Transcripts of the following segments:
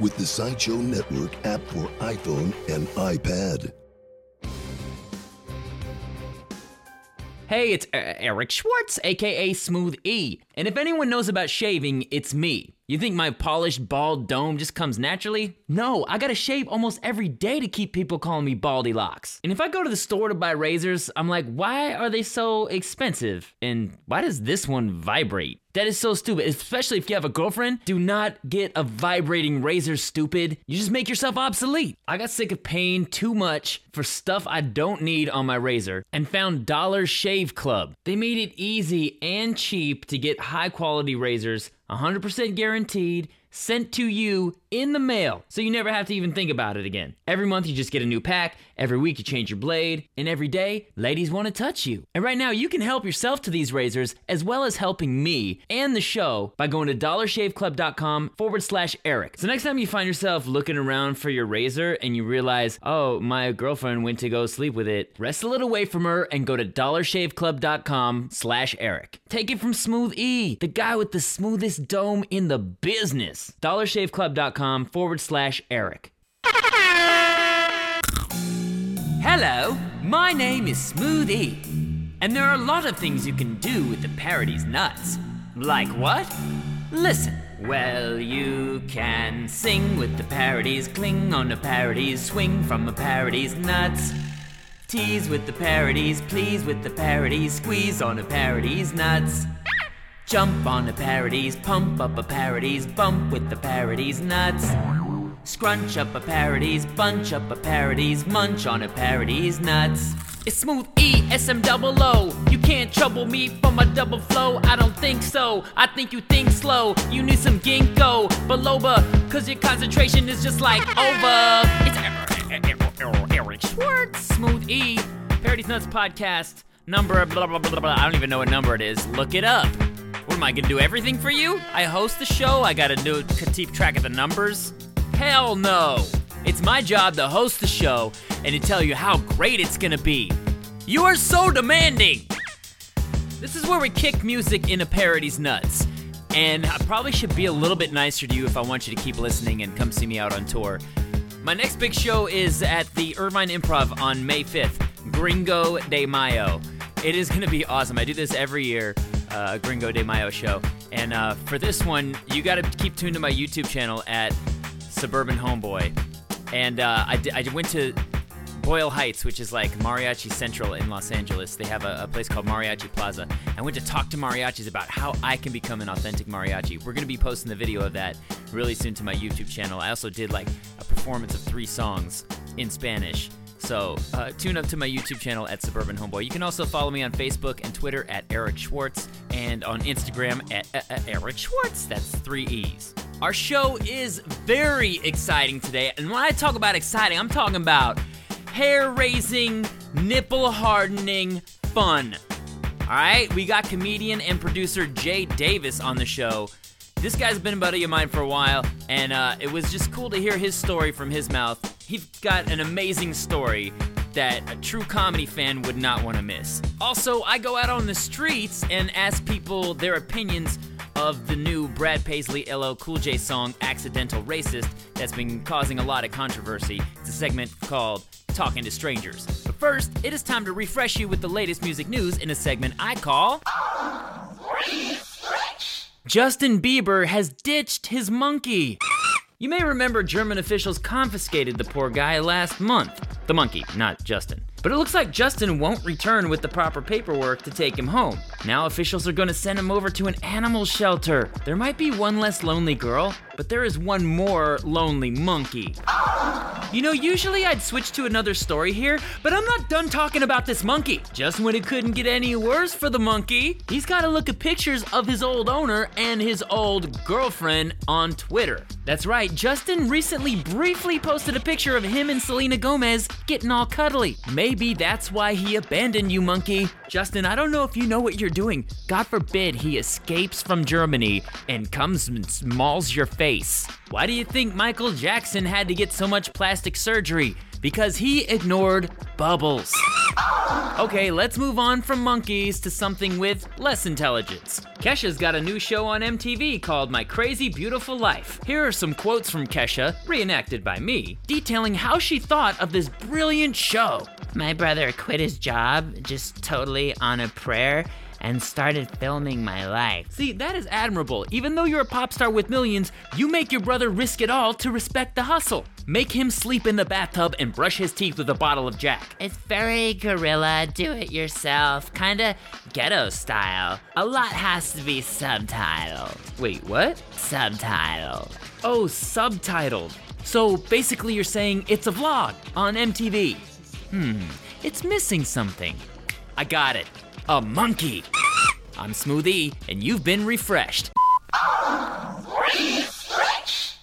with the Sideshow Network app for iPhone and iPad. Hey, it's Eric Schwartz, aka Smooth E. And if anyone knows about shaving, it's me. You think my polished bald dome just comes naturally? No, I gotta shave almost every day to keep people calling me Baldy Locks. And if I go to the store to buy razors, I'm like, why are they so expensive? And why does this one vibrate? That is so stupid, especially if you have a girlfriend. Do not get a vibrating razor, stupid. You just make yourself obsolete. I got sick of paying too much for stuff I don't need on my razor and found Dollar Shave Club. They made it easy and cheap to get high quality razors 100% guaranteed, sent to you in the mail, so you never have to even think about it again. Every month you just get a new pack, every week you change your blade, and every day ladies want to touch you. And right now you can help yourself to these razors as well as helping me and the show by going to dollarshaveclub.com forward slash Eric. So next time you find yourself looking around for your razor and you realize, oh, my girlfriend went to go sleep with it, rest a little away from her and go to dollarshaveclub.com slash Eric. Take it from Smooth E, the guy with the smoothest dome in the business. dollarshaveclub.com forward slash Eric. Hello, my name is Smooth E, and there are a lot of things you can do with the parody's nuts. Like what? Listen. Well, you can sing with the parodies, cling on the parodies, swing from the parodies' nuts. Tease with the parodies, please with the parodies, squeeze on the parodies' nuts. Jump on the parodies, pump up a parodies, bump with the parodies' nuts. Scrunch up a parodies, bunch up a parodies, munch on a parodies' nuts. It's smooth E double O. You can't trouble me for my double flow. I don't think so. I think you think slow. You need some ginkgo biloba, cause your concentration is just like over. It's Eric Schwartz, Smooth E, Parodies Nuts Podcast, number blah blah blah blah blah. I don't even know what number it is. Look it up. What am I gonna do everything for you? I host the show. I gotta do keep track of the numbers. Hell no. It's my job to host the show and to tell you how great it's gonna be. You are so demanding. This is where we kick music into parodies nuts. And I probably should be a little bit nicer to you if I want you to keep listening and come see me out on tour. My next big show is at the Irvine Improv on May 5th, Gringo de Mayo. It is going to be awesome. I do this every year, uh, Gringo de Mayo show. And uh, for this one, you got to keep tuned to my YouTube channel at Suburban Homeboy. And uh, I, d- I went to Boyle Heights, which is like Mariachi Central in Los Angeles. They have a, a place called Mariachi Plaza. I went to talk to mariachis about how I can become an authentic mariachi. We're going to be posting the video of that really soon to my YouTube channel. I also did like a performance of three songs in Spanish. So uh, tune up to my YouTube channel at Suburban Homeboy. You can also follow me on Facebook and Twitter at Eric Schwartz and on Instagram at uh, uh, Eric Schwartz. That's three E's. Our show is very exciting today. And when I talk about exciting, I'm talking about hair raising, nipple hardening fun. All right, we got comedian and producer Jay Davis on the show. This guy's been a buddy of mine for a while, and uh, it was just cool to hear his story from his mouth. He's got an amazing story that a true comedy fan would not want to miss. Also, I go out on the streets and ask people their opinions of the new Brad Paisley LL Cool J song Accidental Racist that's been causing a lot of controversy. It's a segment called Talking to Strangers. But first, it is time to refresh you with the latest music news in a segment I call Justin Bieber has ditched his monkey. You may remember German officials confiscated the poor guy last month. The monkey, not Justin. But it looks like Justin won't return with the proper paperwork to take him home. Now officials are going to send him over to an animal shelter. There might be one less lonely girl, but there is one more lonely monkey. You know, usually I'd switch to another story here, but I'm not done talking about this monkey. Just when it couldn't get any worse for the monkey, he's got to look at pictures of his old owner and his old girlfriend on Twitter. That's right, Justin recently briefly posted a picture of him and Selena Gomez getting all cuddly. Maybe that's why he abandoned you, monkey. Justin, I don't know if you know what you're doing. God forbid he escapes from Germany and comes and mauls your face. Why do you think Michael Jackson had to get so much plastic surgery? Because he ignored bubbles. Okay, let's move on from monkeys to something with less intelligence. Kesha's got a new show on MTV called My Crazy Beautiful Life. Here are some quotes from Kesha, reenacted by me, detailing how she thought of this brilliant show. My brother quit his job just totally on a prayer and started filming my life. See, that is admirable. Even though you're a pop star with millions, you make your brother risk it all to respect the hustle. Make him sleep in the bathtub and brush his teeth with a bottle of Jack. It's very guerrilla, do it yourself, kinda ghetto style. A lot has to be subtitled. Wait, what? Subtitled. Oh, subtitled. So basically, you're saying it's a vlog on MTV. Hmm, it's missing something. I got it. A monkey. I'm Smoothie, and you've been refreshed.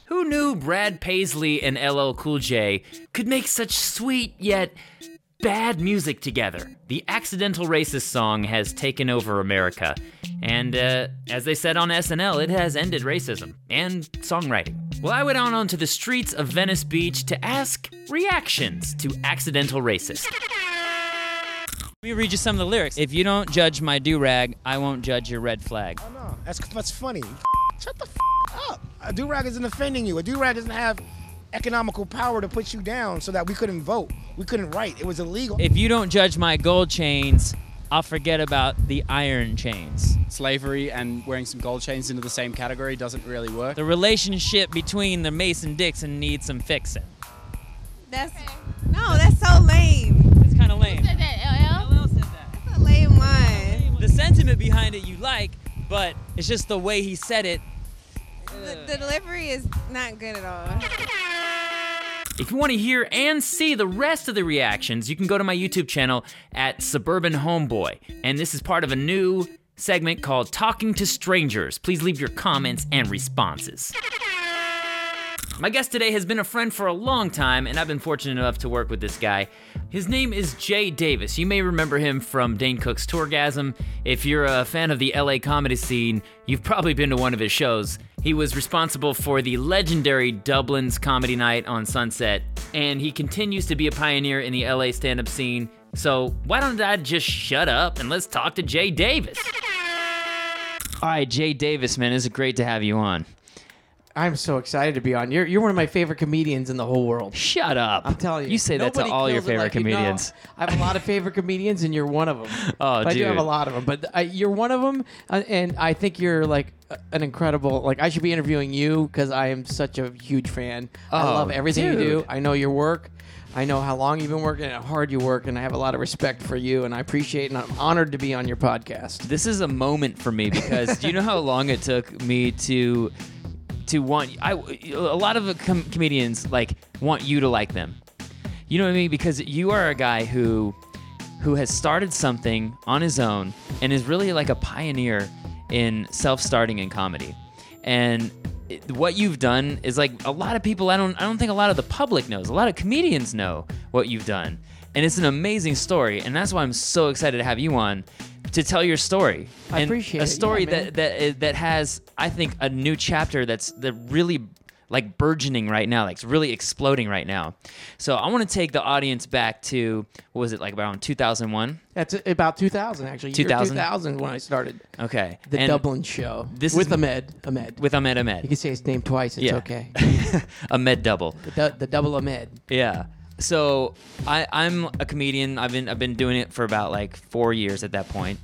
Who knew Brad Paisley and LL Cool J could make such sweet yet bad music together? The Accidental Racist song has taken over America, and uh, as they said on SNL, it has ended racism and songwriting. Well, I went out onto the streets of Venice Beach to ask reactions to Accidental Racist. Let me read you some of the lyrics. If you don't judge my do rag, I won't judge your red flag. Oh, no, that's that's funny. Shut the f- up. A do rag isn't offending you. A do rag doesn't have economical power to put you down, so that we couldn't vote, we couldn't write. It was illegal. If you don't judge my gold chains, I'll forget about the iron chains. Slavery and wearing some gold chains into the same category doesn't really work. The relationship between the Mason Dixon needs some fixing. That's no, that's so lame. It's kind of lame. Lame line. The sentiment behind it you like, but it's just the way he said it. The, the delivery is not good at all. If you want to hear and see the rest of the reactions, you can go to my YouTube channel at Suburban Homeboy. And this is part of a new segment called Talking to Strangers. Please leave your comments and responses. My guest today has been a friend for a long time, and I've been fortunate enough to work with this guy. His name is Jay Davis. You may remember him from Dane Cook's Tourgasm. If you're a fan of the LA comedy scene, you've probably been to one of his shows. He was responsible for the legendary Dublin's Comedy Night on Sunset, and he continues to be a pioneer in the LA stand up scene. So, why don't I just shut up and let's talk to Jay Davis? All right, Jay Davis, man, it's great to have you on. I'm so excited to be on. You're you're one of my favorite comedians in the whole world. Shut up. I'm telling you. You say that to Nobody all your kills it favorite like you. No, comedians. I have a lot of favorite comedians, and you're one of them. Oh, But I do have a lot of them, but I, you're one of them, uh, and I think you're like a- an incredible. Like I should be interviewing you because I am such a huge fan. I Oh, love everything you do. dude. I know your work. I know how long you've been working and how hard you work, and I have a lot of respect for you, and I appreciate and I'm honored to be on your podcast. This is a moment for me because do you know how long it took me to to want I a lot of com- comedians like want you to like them. You know what I mean? Because you are a guy who who has started something on his own and is really like a pioneer in self-starting in comedy. And what you've done is like a lot of people I don't I don't think a lot of the public knows. A lot of comedians know what you've done. And it's an amazing story and that's why I'm so excited to have you on to tell your story. I And appreciate a it. story Yeah, that that eh, that has I think a new chapter that's that really like burgeoning right now, like it's really exploding right now. So I want to take the audience back to what was it like around 2001? That's eh, about 2000 actually. 2000? 2000 when I started Okay, the And Dublin show. this is- with Ahmed. Ahmed. with Ahmed Ahmed. you can say his name twice. It's Yeah. okay. Ahmed double. The, du- the double Ahmed. Yeah. So I, I'm a comedian. I've been I've been doing it for about like four years at that point,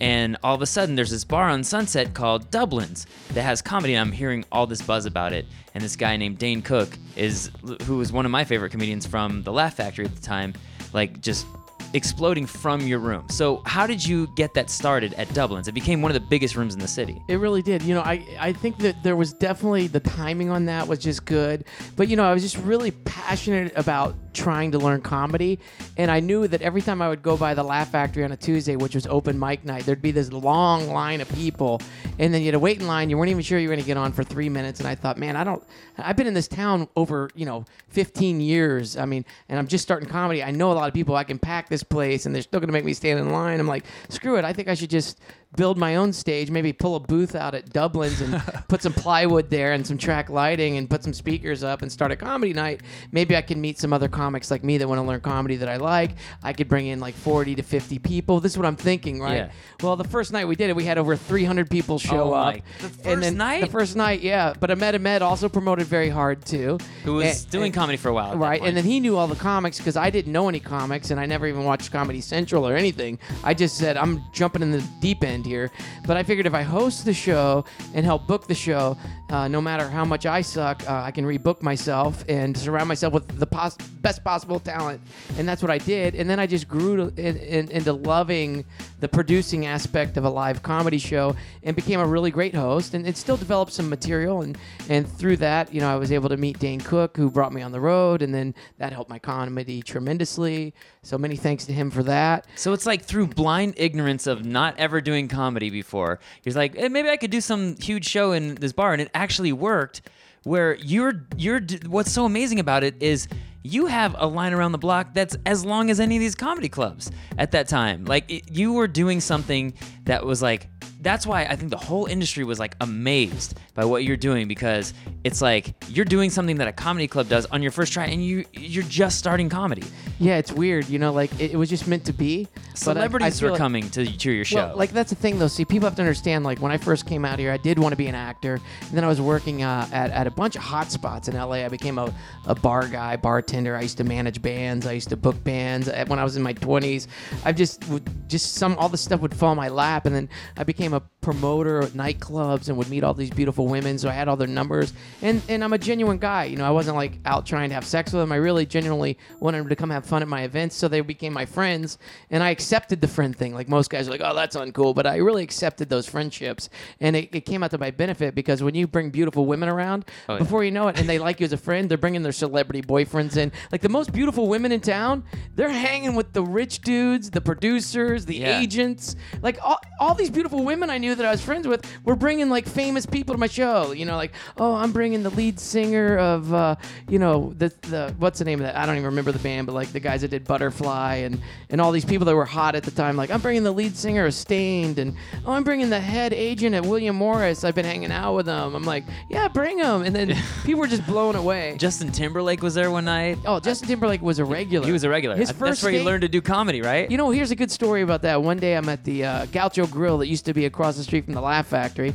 and all of a sudden there's this bar on Sunset called Dublin's that has comedy. And I'm hearing all this buzz about it, and this guy named Dane Cook is who was one of my favorite comedians from the Laugh Factory at the time, like just exploding from your room. So how did you get that started at Dublin's? It became one of the biggest rooms in the city. It really did. You know, I, I think that there was definitely the timing on that was just good. But, you know, I was just really passionate about trying to learn comedy. And I knew that every time I would go by the Laugh Factory on a Tuesday, which was open mic night, there'd be this long line of people. And then you had to wait in line. You weren't even sure you were going to get on for three minutes. And I thought, man, I don't, I've been in this town over, you know, 15 years. I mean, and I'm just starting comedy. I know a lot of people. I can pack this place and they're still going to make me stand in line. I'm like, screw it. I think I should just build my own stage, maybe pull a booth out at Dublin's and put some plywood there and some track lighting and put some speakers up and start a comedy night. Maybe I can meet some other comics like me that want to learn comedy that I like. I could bring in like 40 to 50 people. This is what I'm thinking, right? Yeah. Well, the first night we did it, we had over 300 people show Oh up. the and first then night? The first night, yeah. But Ahmed Ahmed also promoted very hard too. Who was And- doing and- comedy for a while. Right, and then he knew all the comics because I didn't know any comics and I never even watched Comedy Central or anything. I just said I'm jumping in the deep end here, but I figured if I host the show and help book the show, uh, no matter how much I suck, uh, I can rebook myself and surround myself with the pos- best possible talent, and that's what I did. And then I just grew to, in, in, into loving the producing aspect of a live comedy show and became a really great host. And it still developed some material. And and through that you know I was able to meet Dane Cook who brought me on the road. And then that helped my comedy tremendously. So many thanks to him for that. So it's like through blind ignorance of not ever doing comedy before. He's like, eh, maybe I could do some huge show in this bar, and it actually worked. Where you're, you're, what's so amazing about it is you have a line around the block that's as long as any of these comedy clubs at that time. Like it, you were doing something that was like. That's why I think the whole industry was like amazed by what you're doing because it's like you're doing something that a comedy club does on your first try, and you you're just starting comedy. yeah it's weird you know like it, it was just meant to be but I- I Celebrities were like- coming to, to your show. Well, like that's the thing though. See, people have to understand. Like when I first came out here, I did want to be an actor, and then I was working uh, at, at a bunch of hot spots in LA. I became a, a bar guy, bartender. I used to manage bands. I used to book bands. When I was in my twenties, I just just some all the stuff would fall in my lap, and then I became a promoter at nightclubs and would meet all these beautiful women. So I had all their numbers, and and I'm a genuine guy. You know, I wasn't like out trying to have sex with them. I really genuinely wanted them to come have fun at my events, so they became my friends, and I accepted the friend thing. Like most guys are like, oh, that's uncool, but I really accepted those friendships, and it, it came out to my benefit because when you bring beautiful women around, oh, yeah. before you know it, and they like you as a friend, they're bringing their celebrity boyfriends in. Like the most beautiful women in town, they're hanging with the rich dudes, the producers, the Yeah. agents. Like all, all these beautiful women I knew that I was friends with were bringing like famous people to my show. You know, like oh, I'm bringing the lead singer of uh, you know the the what's the name of that? I don't even remember the band, but like the guys that did Butterfly and and all these people that were hot at the time. Like I'm bringing the lead singer of Staind, and oh, I'm bringing the head agent at William Morris. I've been hanging out with them. I'm like, yeah, bring them. And then people were just blown away. Justin Timberlake was there one night. Oh, Justin Timberlake was a regular. He was a regular. His I- first That's where he learned to do comedy, right? you know, here's a good story about that. One day I'm at the uh, Gaucho Grill that used to be across the street from the Laugh Factory,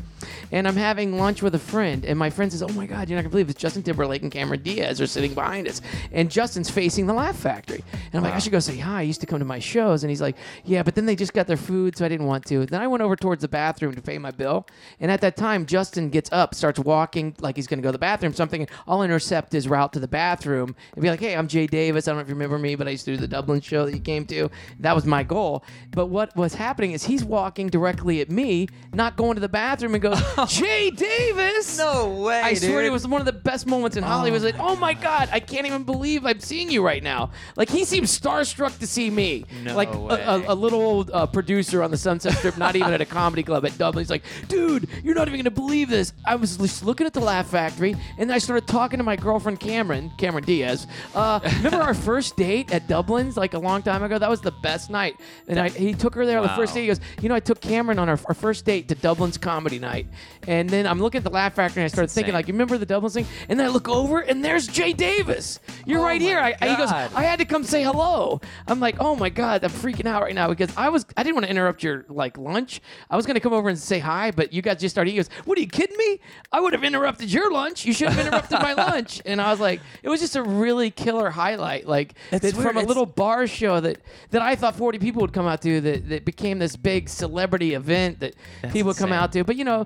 and I'm having lunch with a friend, and my friend says, "Oh my God, you're not gonna believe it's Justin Timberlake and Cameron Diaz are sitting behind us, and Justin's facing the Laugh Factory." And I'm like, "I should go say hi." He used to come to my shows, and he's like, "Yeah, but then they just got their food, so I didn't want to." Then I went over towards the bathroom to pay my bill, and at that time, Justin gets up, starts walking like he's gonna go to the bathroom. Something I'll intercept his route to the bathroom and be like, "Hey, I'm Jay Davis. I don't know if you remember me, but I used to do the Dublin show that you came to. That was my goal." But what was happening is he's walking directly at me, not going to the bathroom, and goes, "Jay Davis." No way, I swear dude. it was one of the best moments in Hollywood. Like, oh my god, I can't even believe I'm seeing you right now. Like he seems starstruck to see me. No like a, way. a, a little old uh, producer on the Sunset Strip, not even at a comedy club at Dublin. He's like, dude, you're not even gonna believe this. I was just looking at the Laugh Factory, and then I started talking to my girlfriend Cameron, Cameron Diaz. Uh, remember our first date at Dublin's like a long time ago? That was the best night. And I, he took her there on the first Wow. date. He goes, you know, I took Cameron on our, our first date to Dublin's comedy night, and then I'm looking at the Laugh factor and I started thinking insane. like, you remember the Dublin thing? And then I look over, and there's Jay Davis. You're right here. I, I- he goes, I had to come say hello. I'm like, oh my god, I'm freaking out right now because I was I didn't want to interrupt your like lunch. I was gonna come over and say hi, but you guys just started. He goes, what are you kidding me? I would have interrupted your lunch. You should have interrupted my lunch. And I was like, it was just a really killer highlight, like It's that from a little bar show that that I thought 40 people would come out to that that became this big celebrity event that people would come out to. But you know,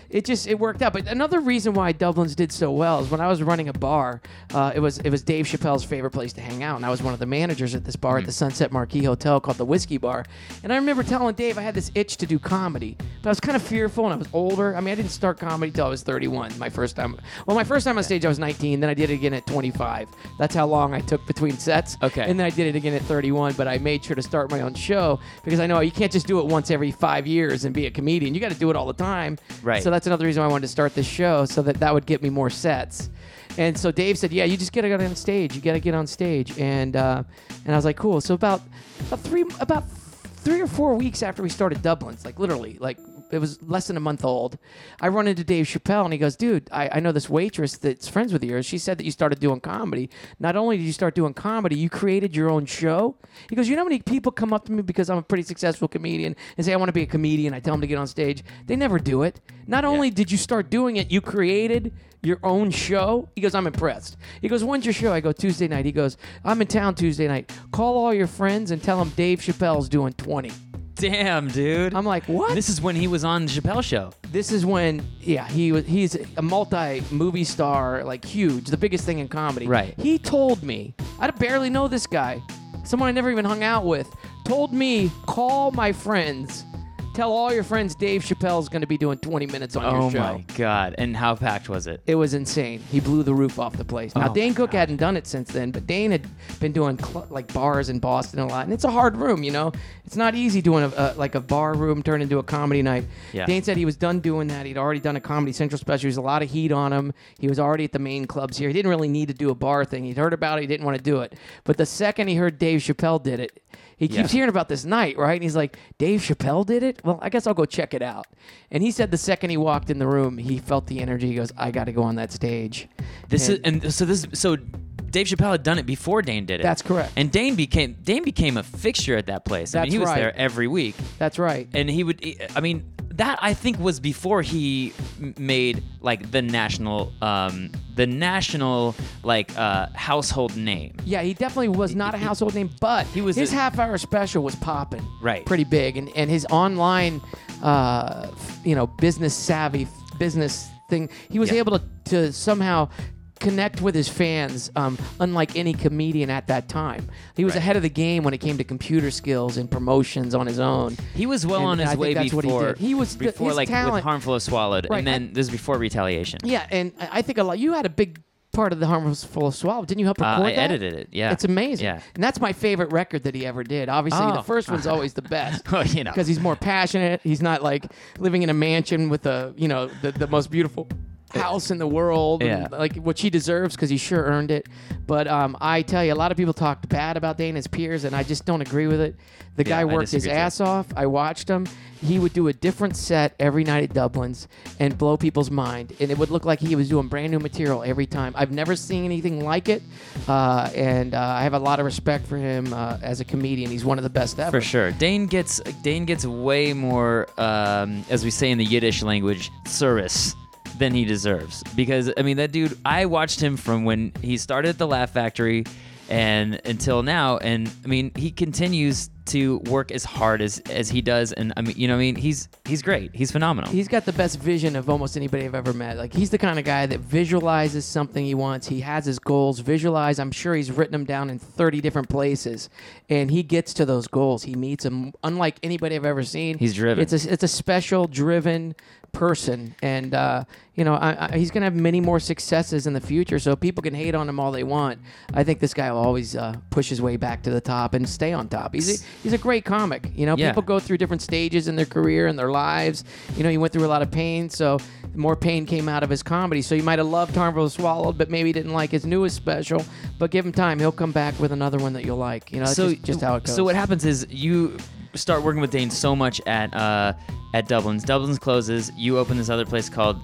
it just it worked out. But another reason why Dublin's did so well is when I was running a bar. Uh, it was it was Dave Chappelle's favorite place to hang out, and I was one of the managers at this bar at the Sunset Marquis Hotel called the Whiskey Bar. And I remember telling Dave I had this itch to do comedy, but I was kind of fearful, and I was older. I mean, I didn't start comedy till I was 31. My first time. Well, my first time on stage I was 19. Then I did it again at 25. That's how long I took between sets. Okay. And then I did it again at 31. But I made sure to start my own show because I know you can't just do it once every five years and be a comedian. You got to do it all the time. Right. So that's another reason why I wanted to start this show so that that would get me more sets. And so Dave said, "Yeah, you just gotta get on stage. You gotta get on stage." And uh, and I was like, "Cool." So about about three about three or four weeks after we started Dublin's, like literally, like it was less than a month old. I run into Dave Chappelle and he goes, "Dude, I, I know this waitress that's friends with yours. She said that you started doing comedy. Not only did you start doing comedy, you created your own show." He goes, "You know how many people come up to me because I'm a pretty successful comedian and say I want to be a comedian. I tell them to get on stage. They never do it. Not only did you start doing it, you created." Your own show? He goes, I'm impressed. He goes, When's your show? I go, Tuesday night. He goes, I'm in town Tuesday night. Call all your friends and tell them Dave Chappelle's doing 20. Damn, dude. I'm like, what? This is when he was on the Chappelle Show. this is when yeah he was he's a multi movie star like huge the biggest thing in comedy Right. he told me i barely know this guy someone i never even hung out with told me call my friends tell all your friends dave chappelle's going to be doing 20 minutes on Oh your show Oh my god! And how packed was it? it was insane. He blew the roof off the place. Now Oh, Dane Cook hadn't done it since then, but Dane had been doing cl- like bars in Boston a lot, and it's a hard room. You know, it's not easy doing a, a like a bar room turned into a comedy night. Yeah. Dane said he was done doing that. He'd already done a Comedy Central special. There was a lot of heat on him. He was already at the main clubs here. He didn't really need to do a bar thing. He'd heard about it. He didn't want to do it. But the second he heard Dave Chappelle did it. He keeps Yeah. hearing about this night, right? And he's like, Dave Chappelle did it? Well, I guess I'll go check it out. And he said the second he walked in the room, he felt the energy. He goes, I got to go on that stage. This And- is and so this so Dave Chappelle had done it before Dane did it. That's correct. And Dane became Dane became a fixture at that place. I mean, he was right. there every week, That's right. and he would. I mean, that I think was before he m- made like the national, um, the national like uh, household name. Yeah, he definitely was not a household name, but He was his a- half hour special was popping. Right. Pretty big. And and his online uh f- you know, business savvy f- business thing, he was Yeah. able to, to somehow connect with his fans um, unlike any comedian at that time he was Right. ahead of the game when it came to computer skills and promotions on his own He was well And on his I way he before. did. He was- before his like talent- with harmful swallowed, Right, and then this is before retaliation. yeah and I I think a lot you had a big part of the harmful swallow didn't you help Uh, record I that? edited it. Yeah, It's amazing. Yeah. And that's my favorite record that he ever did. Obviously, Oh. the first one's always the best. Well, you know. Because he's more passionate. He's not like living in a mansion with a, you know, the, the most beautiful house in the world. and, like what she deserves because he sure earned it. But um, I tell you, a lot of people talked bad about Dana's peers, and I just don't agree with it. The Yeah, guy worked his disagree too. ass off. I watched him. He would do a different set every night at Dublin's and blow people's mind. And it would look like he was doing brand new material every time. I've never seen anything like it. Uh, and uh, I have a lot of respect for him uh, as a comedian. He's one of the best ever. For sure, Dane gets Dane gets way more, um, as we say in the Yiddish language, tsuris than he deserves. Because I mean, that dude, I watched him from when he started at the Laugh Factory, and until now, and I mean, he continues to work as hard as as he does, and I mean, you know, I mean, he's he's great, he's phenomenal. He's got the best vision of almost anybody I've ever met. Like he's the kind of guy that visualizes something he wants. He has his goals visualized. I'm sure he's written them down in 30 different places, and he gets to those goals. He meets them unlike anybody I've ever seen. He's driven. It's a it's a special driven person, and uh, you know I, I, he's gonna have many more successes in the future. So people can hate on him all they want. I think this guy will always uh, push his way back to the top and stay on top. He's a, he's a great comic. You know, Yeah. people go through different stages in their career and their lives. You know, he went through a lot of pain, so more pain came out of his comedy. So you might have loved Harmful Swallowed, but maybe didn't like his newest special. But give him time; he'll come back with another one that you'll like. You know, that's so just, just how it goes. So what happens is you start working with Dane so much at uh, at Dublin's. Dublin's closes. You open this other place called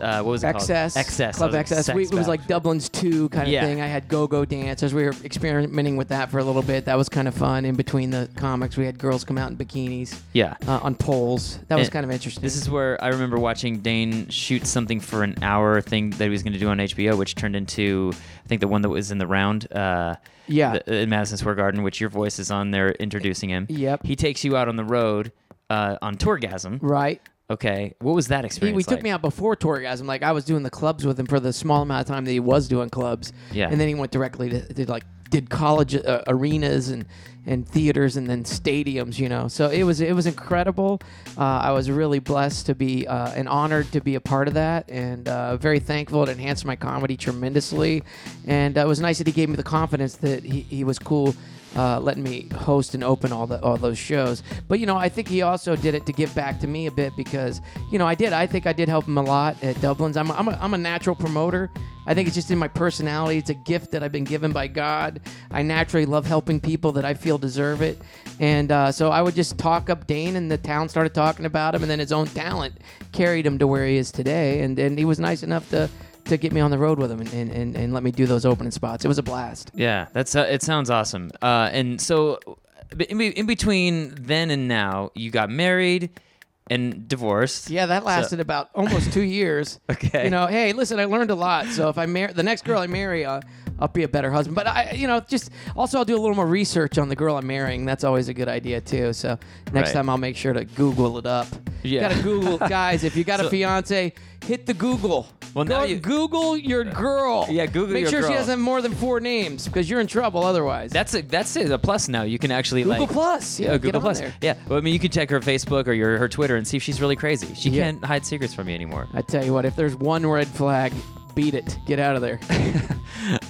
uh, what was it XS, called? XS. Club like, We, it was like Dublin's two kind of Yeah. thing. I had go-go dancers. We were experimenting with that for a little bit. That was kind of fun. In between the comics, we had girls come out in bikinis Yeah. uh, on poles. That was And kind of interesting. This is where I remember watching Dane shoot something for an hour thing that he was going to do on HBO, which turned into I think the one that was in the round. Uh, Yeah. the- in Madison Square Garden, which your voice is on there introducing him. Yep. He takes you out on the road uh, on Tourgasm. right. Okay. What was that He, experience? we took me out before Tourgasm. Like I was doing the clubs with him for the small amount of time that he was doing clubs. Yeah. And then he went directly to did like did college uh, arenas and and theaters and then stadiums. You know, so it was it was incredible. Uh, I was really blessed to be uh, and honored to be a part of that, and uh, very thankful. It enhanced my comedy tremendously, and uh, it was nice that he gave me the confidence that he, he was cool uh, letting me host and open all the all those shows. But you know, I think he also did it to give back to me a bit because you know I did. I think I did help him a lot at Dublin's. I'm a, I'm a, I'm a natural promoter. I think it's just in my personality. It's a gift that I've been given by God. I naturally love helping people that I feel deserve it, and uh, so I would just talk up Dane, and the town started talking about him, and then his own talent carried him to where he is today. And and he was nice enough to. To get me on the road with him and, and, and, and let me do those opening spots. It was a blast. Yeah, that's uh, it. Sounds awesome. Uh, and so, in, be- in between then and now, you got married and divorced. Yeah, that lasted about almost two years. Okay. You know, hey, listen, I learned a lot. So if I marry the next girl I marry, uh, I'll be a better husband. But I, you know, just also I'll do a little more research on the girl I'm marrying. That's always a good idea too. So next Right. time I'll make sure to Google it up. You Yeah. gotta Google, guys. If you got So- a fiance, hit the Google. Well, now Go- you- Google your girl. Yeah, Google Make sure she girl. doesn't have more than four names because you're in trouble otherwise. That's a that's it, a plus now. You can actually Google like Plus. Yeah, Yeah, Google Plus. there. Yeah, well, I mean, you can check her Facebook or your her Twitter and see if she's really crazy. She Yeah. can't hide secrets from you anymore. I tell you what, if there's one red flag, beat it. Get out of there.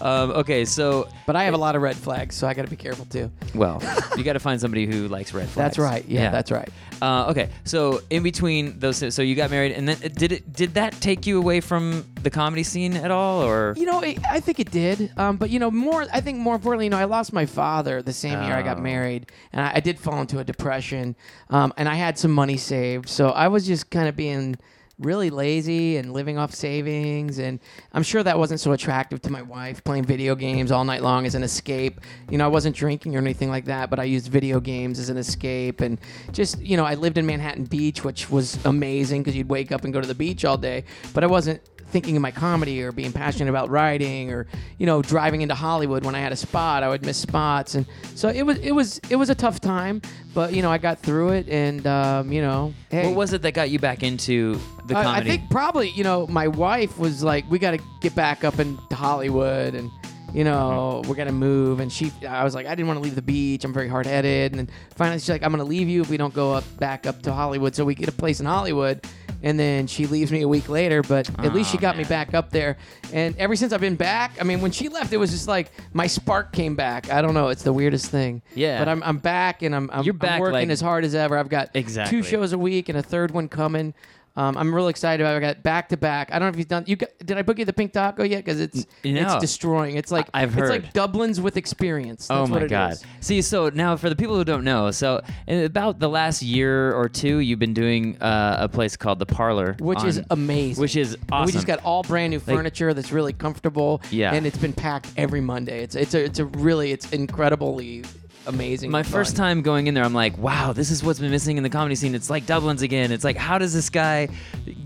Um, okay, so But I have a lot of red flags, so I got to be careful too. well, you got to find somebody who likes red flags. That's right. Yeah, that's right. Uh, okay, so in between those, so you got married, and then did it? Did that take you away from the comedy scene at all, or? You know, I I think it did. Um, but you know, more. I think more importantly, you know, I lost my father the same year I got Oh. married, and I, I did fall into a depression. Um, and I had some money saved, so I was just kind of being really lazy and living off savings. And I'm sure that wasn't so attractive to my wife. Playing video games all night long as an escape. You know, I wasn't drinking or anything like that, but I used video games as an escape. And just, you know, I lived in Manhattan Beach, which was amazing because you'd wake up and go to the beach all day. But I wasn't thinking of my comedy or being passionate about writing or you know driving into Hollywood when I had a spot I would miss spots. And so it was it was it was a tough time but you know I got through it and um, you know. Hey. What was it that got you back into the I- I, think probably you know my wife was like we got to get back up into Hollywood and you know Mm-hmm. we're gonna move. And she I was like I didn't want to leave the beach. I'm very hard headed and then finally she's like I'm gonna leave you if we don't go up back up to Hollywood so we get a place in Hollywood and then she leaves me a week later but at least she Oh, got me back up there. And ever since I've been back I mean when she left it was just like my spark came back. I don't know. It's the weirdest thing. Yeah. but I'm, I'm back and I'm, I'm, You're I'm back, working like- as hard as ever. I've got Exactly. two shows a week and a third one coming um, I'm really excited about. it. I got back to back. I don't know if you've done. You got, did I book you the pink taco yet? Because it's N- it's destroying. It's like I've It's like Dublin's with experience. That's oh my god! is. See, so now for the people who don't know, so in about the last year or two, you've been doing uh, a place called the Parlor, Which is amazing. Which is And awesome. We just got all brand new furniture that's really comfortable. Yeah. And it's been packed every Monday. It's it's a it's a really it's incredibly amazing. My and first time going in there, I'm like, wow, this is what's been missing in the comedy scene. It's like Dublin's again. It's like, how does this guy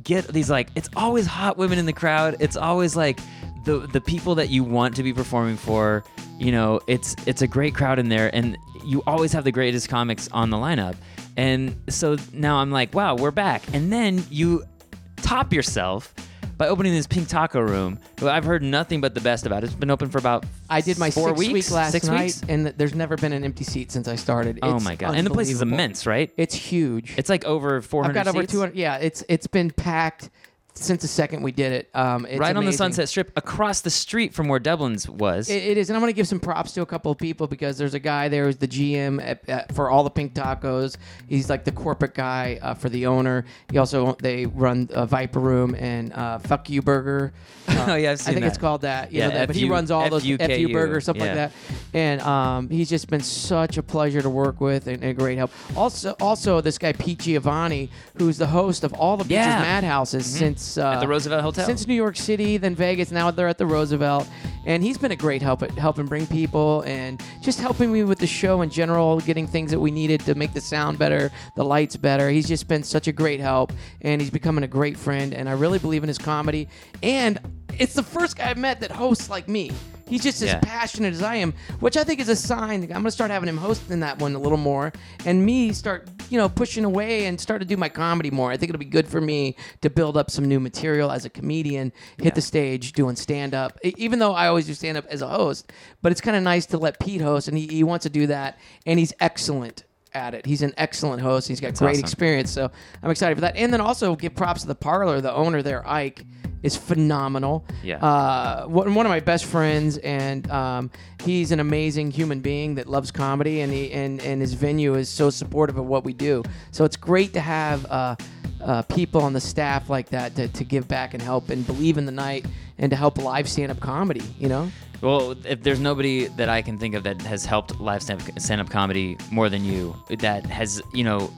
get these like? It's always hot women in the crowd. It's always like the the people that you want to be performing for. You know, it's it's a great crowd in there, and you always have the greatest comics on the lineup. And so now I'm like, wow, we're back. And then you top yourself by opening this pink taco room. I've heard nothing but the best about. it. It's been open for about I did my four six weeks, week last six night, weeks. and there's never been an empty seat since I started. Oh It's my god! And the place is immense, right? It's huge. It's like over 400 I've got over seats. 200. Yeah, it's it's been packed since the second we did it. Um, it's right on the. Sunset Strip, across the street from where Dublin's was. It, it is, and I'm going to give some props to a couple of people because there's a guy there who's the GM at, at, for all the Pink Tacos. He's like the corporate guy uh, for the owner. He also they run uh, Viper Room and uh, Fuck You Burger. Oh, yeah, I've I think it's called that. You Yeah, know that, but he runs all those FU Burger stuff yeah. like that. And um, he's just been such a pleasure to work with and, and a great help. Also, also this guy Pete Giovine, who's the host of all the Yeah. Madhouses since uh, At the Roosevelt Hotel. Since New York City, then Vegas. Now they're at the Roosevelt, and he's been a great help at helping bring people and just helping me with the show in general, getting things that we needed to make the sound better, the lights better. He's just been such a great help, and he's becoming a great friend. And I really believe in his comedy. And it's the first guy I've met that hosts like me. He's just as Yeah. passionate as I am, which I think is a sign. I'm gonna start having him hosting that one a little more, and me start, you know, pushing away and start to do my comedy more. I think it'll be good for me to build up some new material as a comedian, hit the stage doing stand up. Even though I always do stand up as a host, but it's kind of nice to let Pete host, and he, he wants to do that, and he's excellent at it. He's an excellent host. He's got great awesome. experience, so I'm excited for that. And then also give props to the parlor, the owner there, Ike. Is phenomenal. Yeah. Uh, one one of my best friends, and um, he's an amazing human being that loves comedy, and he and, and his venue is so supportive of what we do. So it's great to have uh, uh, people on the staff like that to, to give back and help and believe in the night and to help live stand up comedy. You know. Well, if there's nobody that I can think of that has helped live stand up comedy more than you, that has, you know,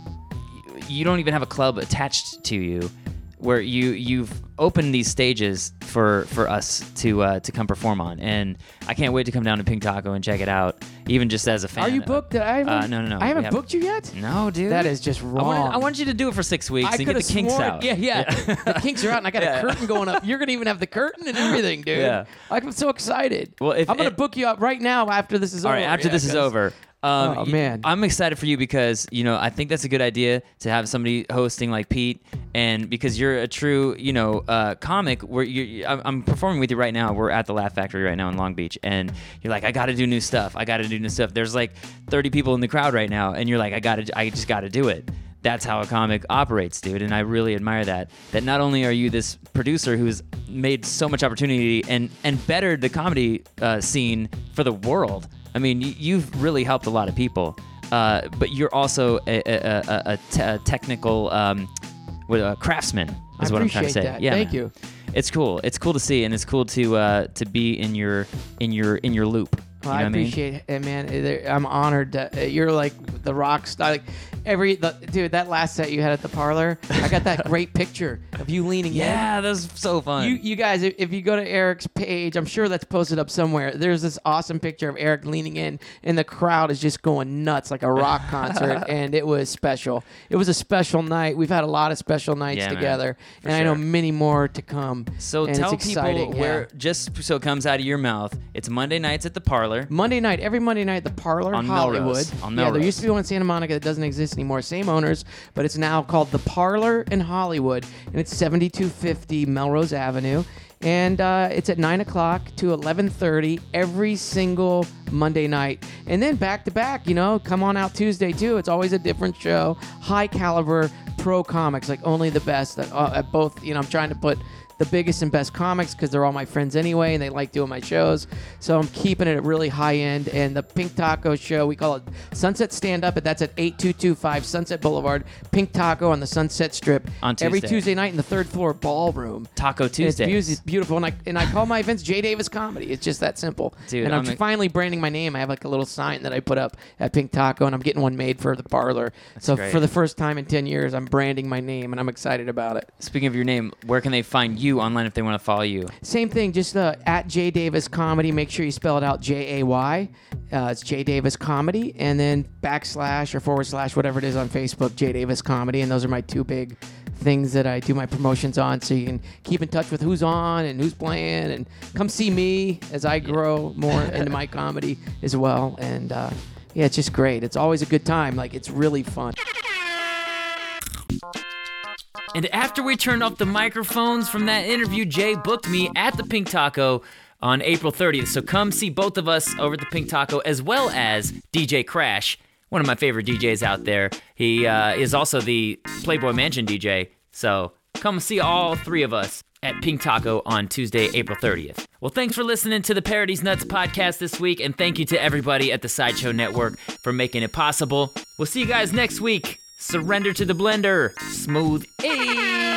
you don't even have a club attached to you where you you've opened these stages for for us to uh, to come perform on and I can't wait to come down to Pink Taco and check it out even just as a fan. Are you booked? I haven't, Uh, no, no, no. I haven't We have- booked you yet. No, dude. That is just I wanted- wrong. I want you to do it for six weeks I and get the kinks sworn, out. Yeah, yeah. the kinks are out, and I got Yeah. a curtain going up. You're gonna even have the curtain and everything, dude. Yeah. I'm so excited. Well, if I'm gonna it- book you up right now after this is All over. right, after yeah, this is over. Um, Oh, man. I'm excited for you because you know I think that's a good idea to have somebody hosting like Pete, and because you're a true you know uh, comic. Where you, I'm performing with you right now. We're at the Laugh Factory right now in Long Beach, and you're like, I got to do new stuff. I got to do new stuff. There's like 30 people in the crowd right now, and you're like, I got to, I just got to do it. That's how a comic operates, dude, and I really admire that. That not only are you this producer who's made so much opportunity and and bettered the comedy uh, scene for the world. I mean, you've really helped a lot of people, uh, but you're also a, a, a, a, te- a technical um, a craftsman. Is I what I'm trying to say. that. Yeah, Thank man. you. It's cool. It's cool to see, and it's cool to uh, to be in your in your in your loop. You know I what I mean? appreciate it, man. Uh, I'm honored. That, uh, you're like the rock star. Like every the, dude, that last set you had at the parlor, I got that great picture of you leaning in. Yeah, that was so fun. You, you guys, if, if you go to Eric's page, I'm sure that's posted up somewhere. There's this awesome picture of Eric leaning in, and the crowd is just going nuts like a rock concert, and it was special. It was a special night. We've had a lot of special nights Yeah, together, and I know many more to come. so tell people where yeah. just so it comes out of your mouth. It's Monday nights at the parlor. Monday night, every Monday night, the Parlor On Hollywood. Melrose. On yeah, there Melrose. used to be one in Santa Monica that doesn't exist anymore. Same owners, but it's now called the Parlor in Hollywood, and it's 7250 Melrose Avenue. And uh, it's at nine o'clock to 11:30 every single Monday night, and then back to back. You know, come on out Tuesday too. It's always a different show, high caliber pro comics, like only the best at, uh, at both. You know, I'm trying to put the biggest and best comics because they're all my friends anyway and they like doing my shows. So I'm keeping it at really high end. And the Pink Taco show, we call it Sunset Stand Up, and that's at 8225 Sunset Boulevard, Pink Taco on the Sunset Strip. On Every Tuesday. Tuesday night in the third floor ballroom. Taco Tuesday. It's, Tuesdays. beau- it's beautiful, and I and I call my events Jay Davis Comedy. It's just that simple. Dude, and I'm, I'm a- finally branding my name. I have like a little sign that I put up at Pink Taco, and I'm getting one made for the parlor. so great. for the first time in ten years, I'm branding my name, and I'm excited about it. Speaking of your name, where can they find you online if they want to follow you? Same thing, just uh, at Jay Davis Comedy. Make sure you spell it out J A Y. Uh, it's Jay Davis Comedy, and then backslash or forward slash whatever it is on Facebook, Jay Davis Comedy, and those are my two big things that I do my promotions on. So you can keep in touch with who's on and who's playing, and come see me as I grow more into my comedy as well. And uh, yeah, it's just great. It's always a good time. Like it's really fun. And after we turned off the microphones from that interview, Jay booked me at the Pink Taco on April 30th. So come see both of us over at the Pink Taco, as well as DJ Crash, one of my favorite DJs out there. He uh, is also the Playboy Mansion DJ. So come see all three of us at Pink Taco on Tuesday, April 30th. Well, thanks for listening to the Parodies Nuts podcast this week, and thank you to everybody at the Sideshow Network for making it possible. We'll see you guys next week. Surrender to the blender. Smooth A.